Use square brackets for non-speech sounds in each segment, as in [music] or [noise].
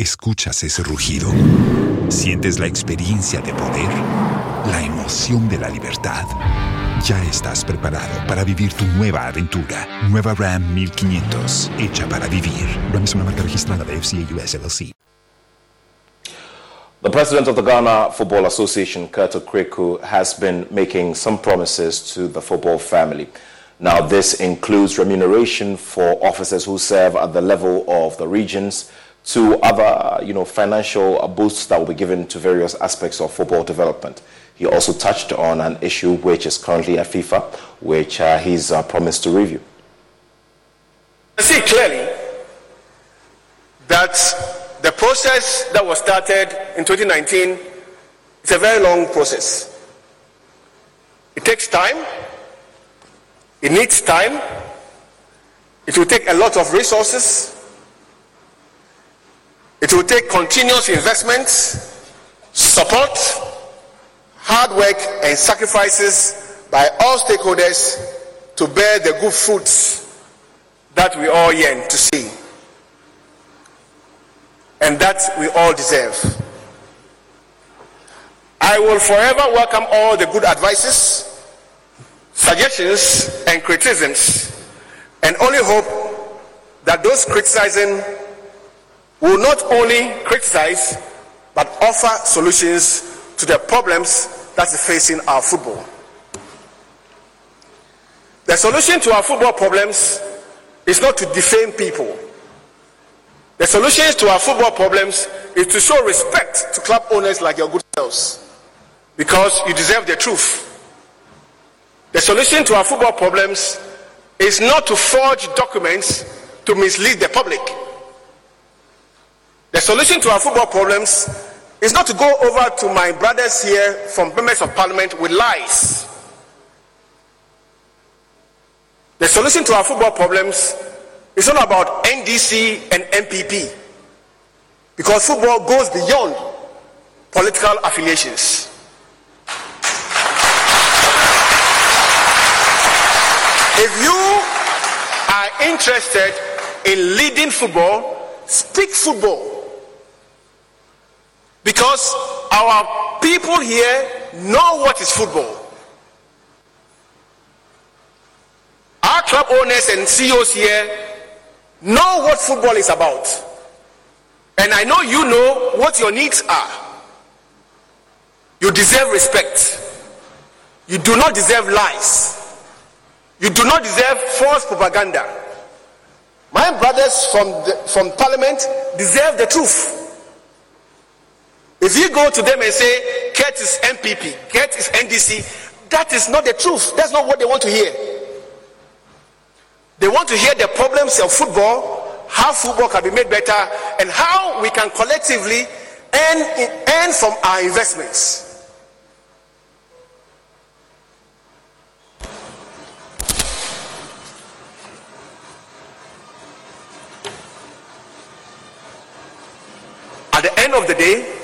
¿Escuchas ese rugido? ¿Sientes la experiencia de poder? ¿La emoción de la libertad? Ya estás preparado para vivir tu nueva aventura. Nueva Ram 1500, hecha para vivir. Ram es una marca registrada de FCA US LLC. The president of the Ghana Football Association, Kurt Okraku, has been making some promises to the football family. Now, this includes remuneration for officers who serve at the level of the regions, to other, you know, financial boosts that will be given to various aspects of football development. He also touched on an issue which is currently at FIFA, which uh, he's uh, promised to review. I see clearly that the process that was started in 2019 is a very long process. It takes time, it needs time, it will take a lot of resources, it will take continuous investments, support, hard work, and sacrifices by all stakeholders to bear the good fruits that we all yearn to see and that we all deserve. I will forever welcome all the good advices, suggestions, and criticisms, and only hope that those criticizing will not only criticize but offer solutions to the problems that is facing our football. The solution to our football problems is not to defame people the solutions to our football problems is to show respect to club owners like your good selves because you deserve the truth. The solution to our football problems is not to forge documents to mislead the public. The solution to our football problems is not to go over to my brothers here from members of parliament with lies. The solution to our football problems is not about NDC and NPP because football goes beyond political affiliations. If you are interested in leading football, speak football. Because our people here know what is football. Our club owners and CEOs here Know what football is about. And I know you know what your needs are. You deserve respect. You do not deserve lies. You do not deserve false propaganda. My brothers from, the, from parliament deserve the truth. If you go to them and say, Kurt is NPP, Kurt is NDC, that is not the truth. That's not what they want to hear. They want to hear the problems of football, how football can be made better, and how we can collectively earn, earn from our investments. At the end of the day,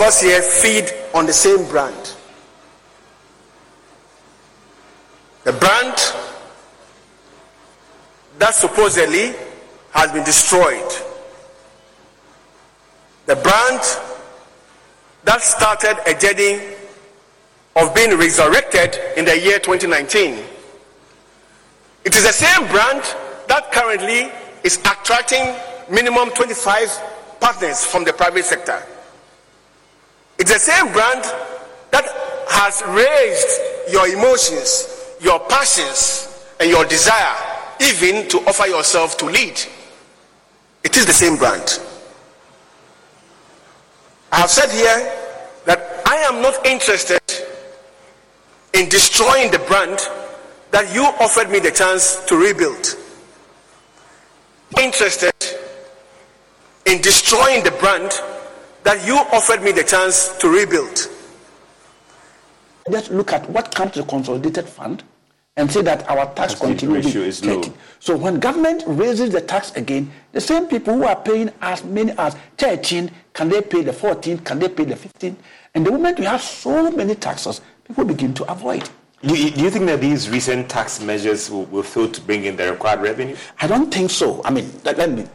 of us here feed on the same brand. The brand that supposedly has been destroyed. The brand that started a journey of being resurrected in the year 2019. It is the same brand that currently is attracting minimum 25 partners from the private sector. It's the same brand that has raised your emotions your passions and your desire even to offer yourself to lead. It is the same brand. I have said here that I am not interested in destroying the brand that you offered me the chance to rebuild. Interested in destroying the brand that you offered me the chance to rebuild. Just look at what comes to the consolidated fund and say that our tax continue ratio is low. So when government raises the tax again, the same people who are paying as many as 13, can they pay the 14? Can they pay the 15? And the moment you have so many taxes, people begin to avoid. Do you, do you think that these recent tax measures will, will fail to bring in the required revenue? I don't think so. I mean, let, let me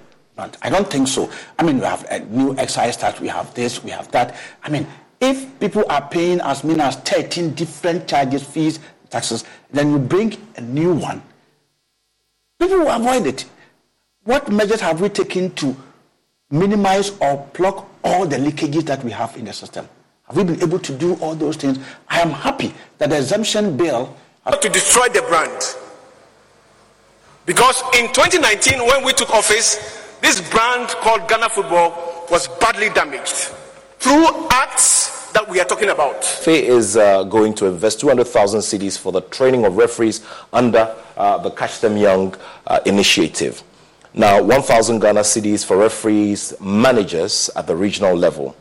I don't think so. I mean, we have a new excise tax, we have this, we have that. I mean, if people are paying as many as 13 different charges, fees, taxes, then you bring a new one, people will avoid it. What measures have we taken to minimize or plug all the leakages that we have in the system? Have we been able to do all those things? I am happy that the exemption bill. To destroy the brand. Because in 2019, when we took office, this brand called Ghana Football was badly damaged through acts that we are talking about. FA is uh, going to invest 200,000 cedis for the training of referees under uh, the Catch Them Young uh, initiative. Now, 1,000 Ghana cedis for referees, managers at the regional level.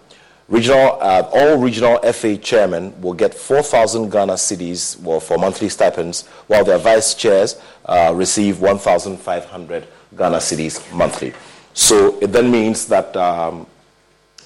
Regional, uh, all regional FA chairmen will get 4,000 Ghana cedis well, for monthly stipends, while their vice chairs uh, receive 1,500 Ghana cedis monthly. So it then means that um,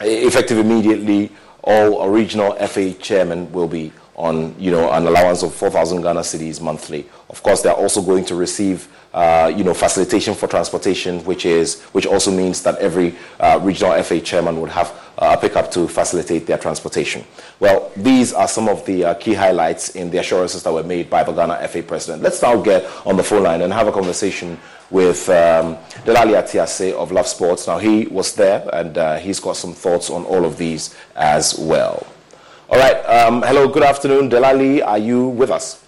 effective immediately, all regional FA chairmen will be on you know an allowance of 4,000 Ghana cedis monthly. Of course, they are also going to receive uh, you know facilitation for transportation, which is which also means that every uh, regional FA chairman would have uh, a pickup to facilitate their transportation. Well, these are some of the uh, key highlights in the assurances that were made by the Ghana FA president. Let's now get on the phone line and have a conversation with um, Delali Atiase of Love Sports. Now, he was there and uh, he's got some thoughts on all of these as well. All right. Um, hello, good afternoon. Delali, are you with us?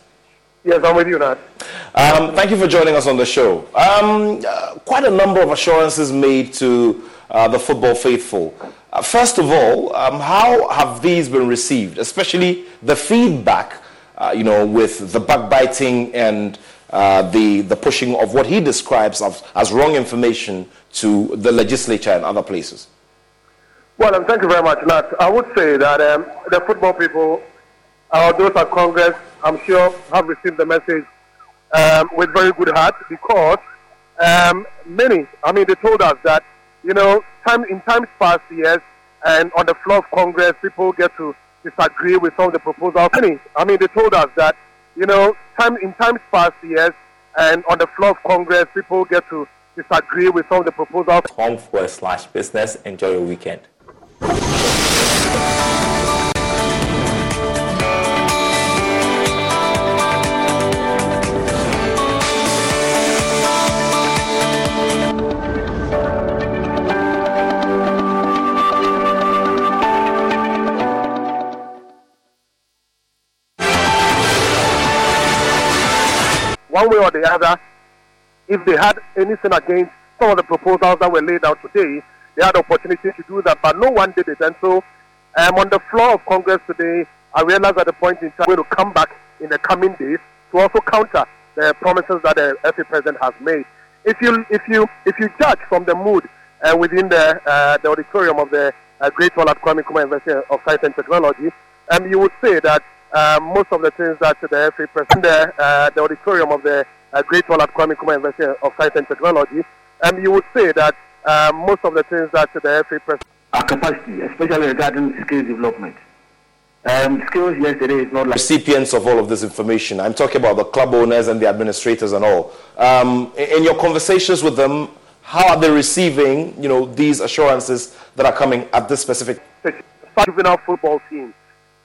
Yes, I'm with you, Nat. Um, thank you for joining us on the show. Um, uh, quite a number of assurances made to uh, the football faithful. Uh, first of all, um, how have these been received, especially the feedback, uh, you know, with the backbiting and uh, the, the pushing of what he describes as, as wrong information to the legislature and other places? Well, um, thank you very much, Nat. I would say that um, the football people, uh, those at Congress, I'm sure have received the message um, with very good heart because um, many, I mean, they told us that, you know, time in times past, yes, and on the floor of Congress, people get to disagree with some of the proposals. Many, I mean, they told us that you know, time in times past, yes, and on the floor of Congress, people get to disagree with some of the proposals. Home for slash business. Enjoy your weekend. One way or the other, if they had anything against some of the proposals that were laid out today, they had the opportunity to do that, but no one did it. And so, I'm um, on the floor of Congress today, I realized at the point in time we're going to come back in the coming days to also counter the promises that the FA president has made. If you if you if you judge from the mood uh, within the uh, the auditorium of the uh, Great Hall at Kwame Nkrumah University of Science and Technology, um, you would say that uh, most of the things that the FA president, the, uh, the auditorium of the uh, Great Hall at Kwame Nkrumah University of Science and Technology, um, you would say that uh, most of the things that the FA president. Our capacity, especially regarding skills development. Um, skills yesterday is not like recipients of all of this information. I'm talking about the club owners and the administrators and all. Um, in your conversations with them, how are they receiving, you know, these assurances that are coming at this specific juvenile football team?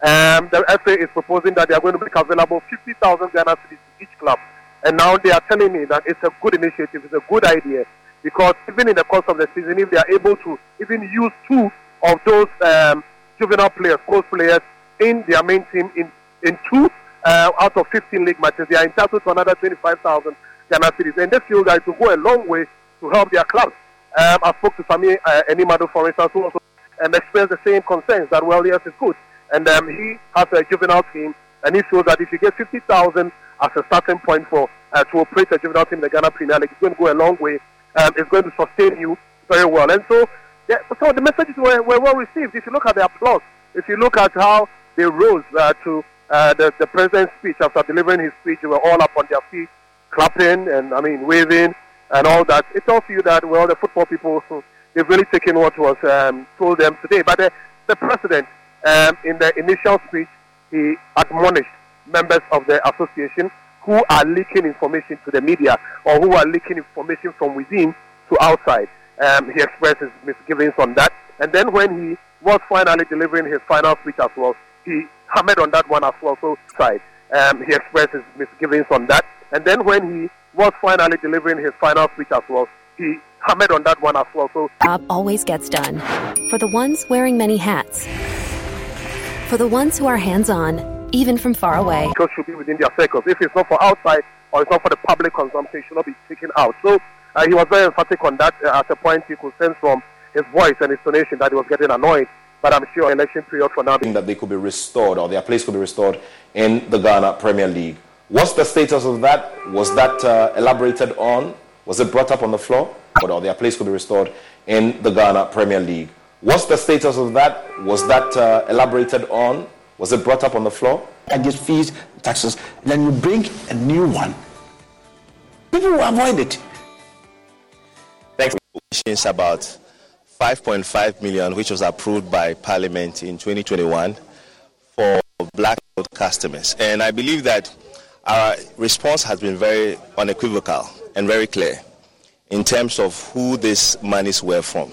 Um, the FA is proposing that they are going to make available 50,000 Ghana cedis to each club. And now they are telling me that it's a good initiative, it's a good idea. Because even in the course of the season, if they are able to even use two of those um, juvenile players, coach players, in their main team in, in two uh, out of 15 league matches, they are entitled to another 25,000 Ghana cedis. And they feel that it will go a long way to help their clubs. Um, I spoke to Sami uh, Enimado, for instance, who also um, expressed the same concerns that, well, yes, it's good and um, he has a juvenile team, and he feels that if you get 50,000 as a starting point for uh, to operate a juvenile team in the Ghana Premier League, it's going to go a long way. Um, it's going to sustain you very well. And so, yeah, so the messages were, were well received. If you look at the applause, if you look at how they rose uh, to uh, the, the president's speech after delivering his speech, they were all up on their feet, clapping and I mean waving and all that. It tells you that well, the football people [laughs] they've really taken what was um, told them today. But the, the president um, in the initial speech, he admonished members of the association who are leaking information to the media or who are leaking information from within to outside. um, he expressed his misgivings on that. And then when he was finally delivering his final speech as well, he hammered on that one as well. So side, um, he expressed his misgivings on that. And then when he was finally delivering his final speech as well, he hammered on that one as well. So job always gets done. For the ones wearing many hats, for the ones who are hands-on, even from far away. Because should be within their circles. If it's not for outside or it's not for the public consumption, it should not be taken out. So uh, he was very emphatic on that. Uh, at a point, you could sense from his voice and his tonation that he was getting annoyed. But I'm sure election period for now. That they could be restored or their place could be restored in the Ghana Premier League. What's the status of that? Was that uh, elaborated on? Was it brought up on the floor? Or their place could be restored in the Ghana Premier League. What's the status of that? Was that uh, elaborated on? Was it brought up on the floor? And just fees, taxes. Then you bring a new one. People will avoid it. Thanks. Questions about 5.5 million, which was approved by Parliament in 2021 for black customers. And I believe that our response has been very unequivocal and very clear in terms of who these monies were from.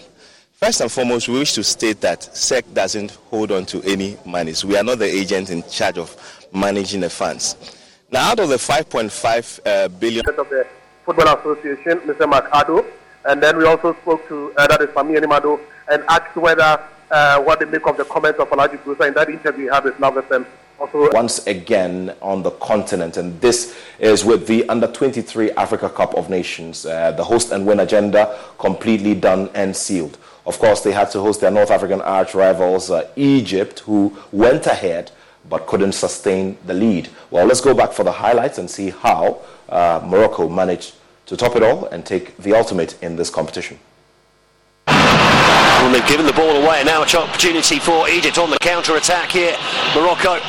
First and foremost, we wish to state that SEC doesn't hold on to any monies. We are not the agent in charge of managing the funds. Now, out of the 5.5 uh, billion of the Football Association, Mr. Mark Ado, and then we also spoke to uh, that is Fami Animado and asked whether uh, what they make of the comments of Alhaji Grusah in that interview we had with Love FM. Also, once again on the continent, and this is with the Under 23 Africa Cup of Nations, uh, the host and win agenda completely done and sealed. Of course, they had to host their North African arch rivals, uh, Egypt, who went ahead but couldn't sustain the lead. Well, let's go back for the highlights and see how uh, Morocco managed to top it all and take the ultimate in this competition. Well, they've given the ball away, now an opportunity for Egypt on the counter attack here. Morocco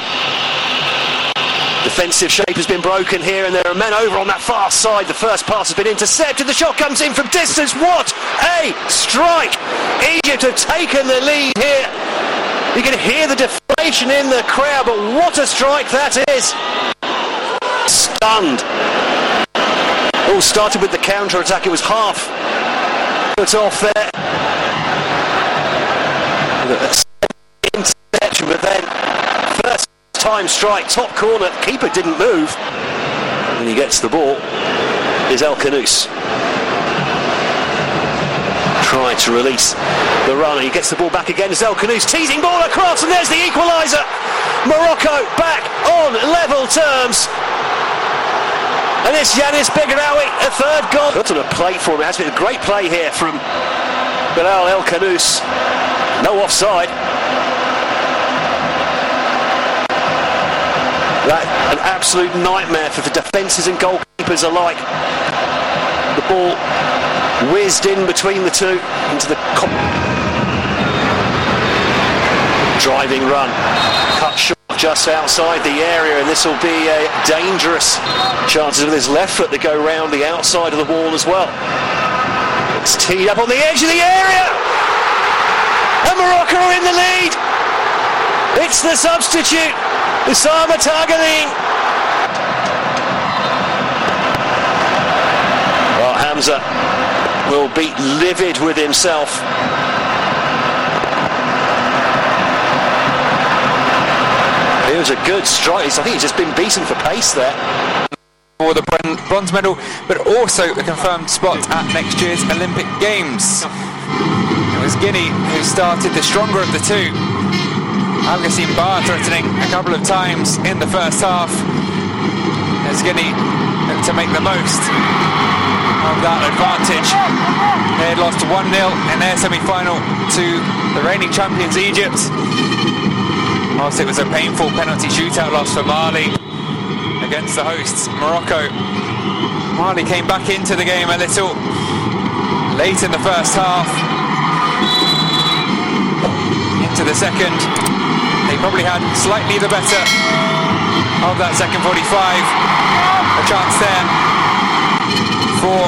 Defensive shape has been broken here, and there are men over on that far side. The first pass has been intercepted. The shot comes in from distance. What a strike! Egypt have taken the lead here. You can hear the deflation in the crowd, but what a strike that is! Stunned. All started with the counter attack. It was half put off there. Interception, but then time strike, top corner, keeper didn't move. When he gets the ball, is El Khannouss. Tried to release the runner, he gets the ball back again, El Khannouss, teasing ball across, and there's the equaliser. Morocco back on level terms. And it's Yanis Begraoui, a third goal. Got on a plate for him. It has been a great play here from Bilal El Khannouss. No offside. That an absolute nightmare for the defences and goalkeepers alike. The ball whizzed in between the two into the co- driving run, cut short just outside the area, and this will be a dangerous chances with his left foot to go round the outside of the wall as well. It's teed up on the edge of the area, and Morocco are in the lead. It's the substitute. Oussama Targhalline. Well, Hamza will be livid with himself. It was a good strike. I think he's just been beaten for pace there for the bronze medal, but also a confirmed spot at next year's Olympic Games. It was Guinea who started the stronger of the two. Algassime Bah threatening a couple of times in the first half as Guinea to make the most of that advantage. They had lost 1-0 in their semi-final to the reigning champions Egypt. Whilst it was a painful penalty shootout loss for Mali against the hosts Morocco. Mali came back into the game a little late in the first half. Into the second, they probably had slightly the better of that second 45. A chance there for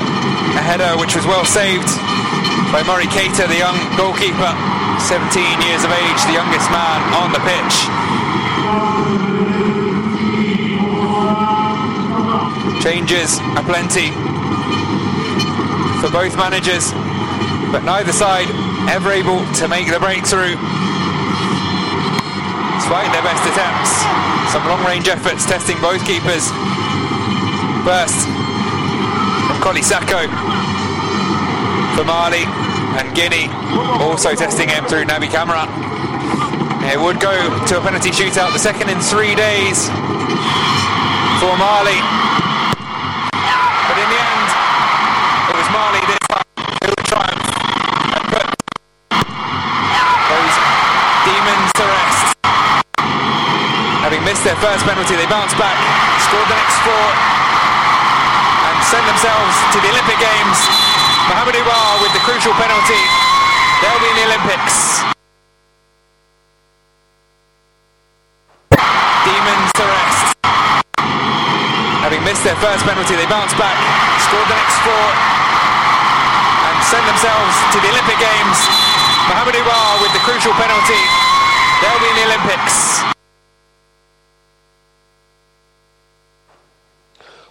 a header which was well saved by Murray Keita, the young goalkeeper, 17 years of age, the youngest man on the pitch. Changes aplenty for both managers. but neither side ever able to make the breakthrough. Despite their best attempts, some long-range efforts testing both keepers. First Colley for Mali and Guinea, also testing him through Naby Kamara. It would go to a penalty shootout, the second in three days for Mali. Missed their first penalty, they bounced back, scored the next four, and sent themselves to the Olympic Games. Mohamed Ouar with the crucial penalty. They'll be in the Olympics. Demons to rest. Having missed their first penalty, they bounced back, scored the next four, and sent themselves to the Olympic Games. Mohamed Ouar with the crucial penalty. They'll be in the Olympics.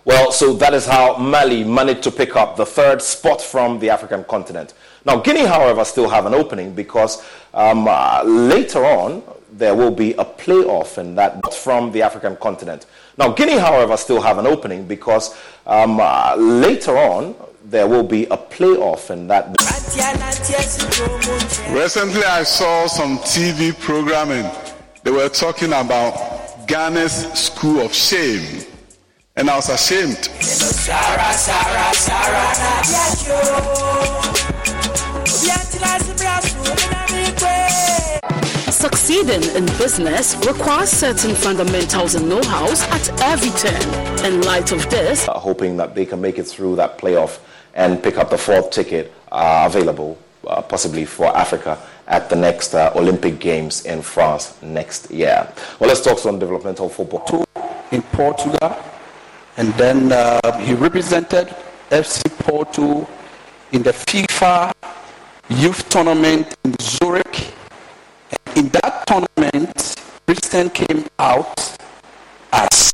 Well, so that is how Mali managed to pick up the third spot from the African continent. Now, Guinea, however, still have an opening because um, uh, later on there will be a playoff in that from the African continent. Now, Guinea, however, still have an opening because um, uh, later on there will be a playoff in that. Recently, I saw some TV programming. They were talking about Ghana's School of Shame and I was ashamed. Succeeding in business requires certain fundamentals and know-hows at every turn. In light of this, uh, hoping that they can make it through that playoff and pick up the fourth ticket uh, available, uh, possibly for Africa at the next uh, Olympic Games in France next year. Well, let's talk some developmental football. In Portugal, and then uh, he represented FC Porto in the FIFA Youth Tournament in Zurich. And in that tournament, Christian came out as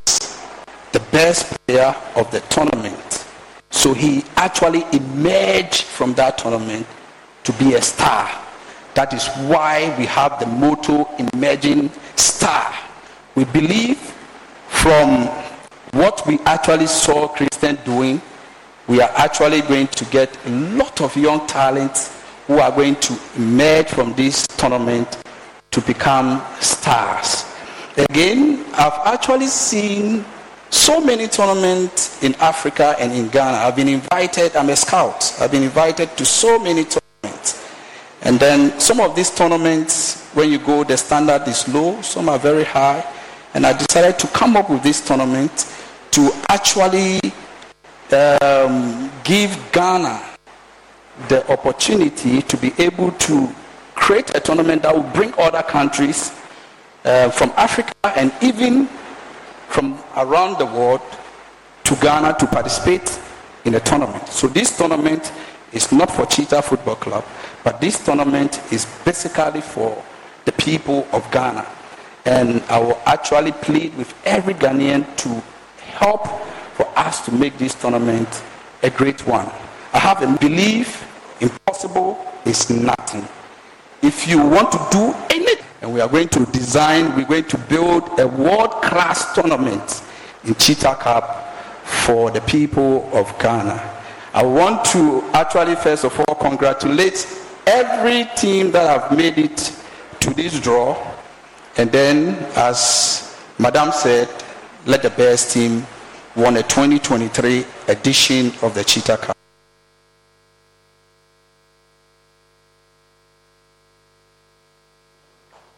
the best player of the tournament. So he actually emerged from that tournament to be a star. That is why we have the motto emerging star. We believe from what we actually saw Christian doing, we are actually going to get a lot of young talents who are going to emerge from this tournament to become stars. Again, I've actually seen so many tournaments in Africa and in Ghana. I've been invited, I'm a scout, I've been invited to so many tournaments. And then some of these tournaments, when you go, the standard is low, some are very high. And I decided to come up with this tournament to actually um, give Ghana the opportunity to be able to create a tournament that will bring other countries uh, from Africa and even from around the world to Ghana to participate in a tournament. So this tournament is not for Cheetah Football Club, but this tournament is basically for the people of Ghana. And I will actually plead with every Ghanaian to help for us to make this tournament a great one. I have a belief impossible is nothing. If you want to do anything, and we are going to design, we're going to build a world-class tournament in Cheetah Cup for the people of Ghana. I want to actually first of all congratulate every team that have made it to this draw. And then, as Madam said, let the best team won a 2023 edition of the Cheetah Cup.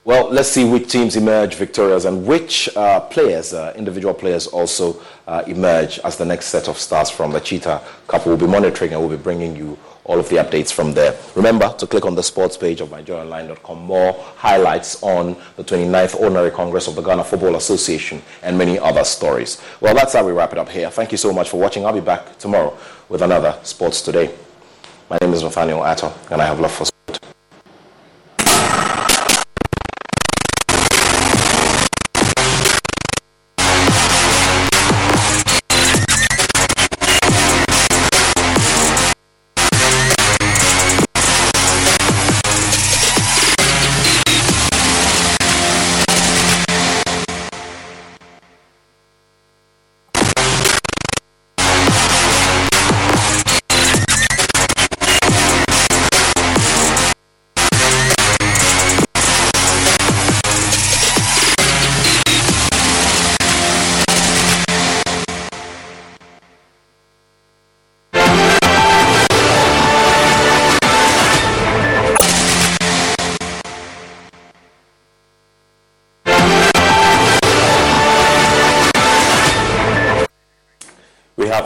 Well, let's see which teams emerge victorious and which uh, players, uh, individual players, also uh, emerge as the next set of stars from the Cheetah Cup. We'll be monitoring and we'll be bringing you all of the updates from there. Remember to click on the sports page of myjoyonline.com. More highlights on the 29th Ordinary Congress of the Ghana Football Association and many other stories. Well, that's how we wrap it up here. Thank you so much for watching. I'll be back tomorrow with another Sports Today. My name is Nathaniel Attoh, and I have love for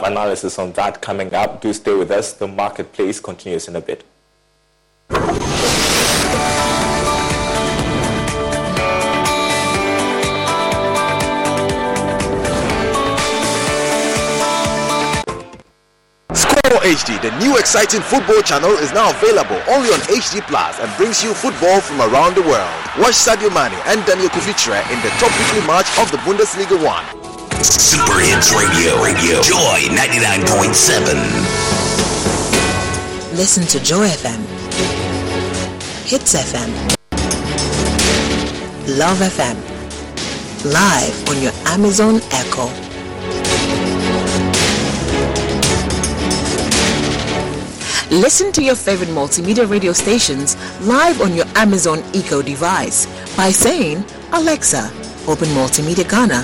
have analysis on that coming up. Do stay with us. The marketplace continues in a bit. HD, the new exciting football channel, is now available only on HD Plus and brings you football from around the world. Watch Sadio Mane and Daniel Kuvitra in the top weekly match of the Bundesliga 1. Super Hits Radio, Radio, Joy 99.7. Listen to Joy FM, Hits FM, Love FM, live on your Amazon Echo. Listen to your favorite multimedia radio stations live on your Amazon Echo device by saying, Alexa, open Multimedia Ghana,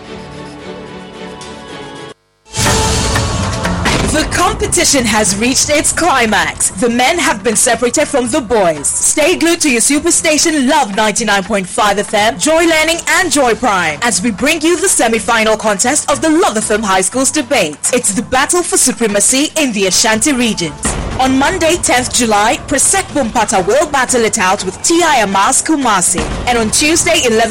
The competition has reached its climax. The men have been separated from the boys. Stay glued to your superstation Love 99.5 FM, Joy Learning and Joy Prime as we bring you the semi-final contest of the FM High Schools debate. It's the battle for supremacy in the Ashanti regions. On Monday, 10th July, Presec Bompata will battle it out with T.I. Amas Kumasi. And on Tuesday, 11th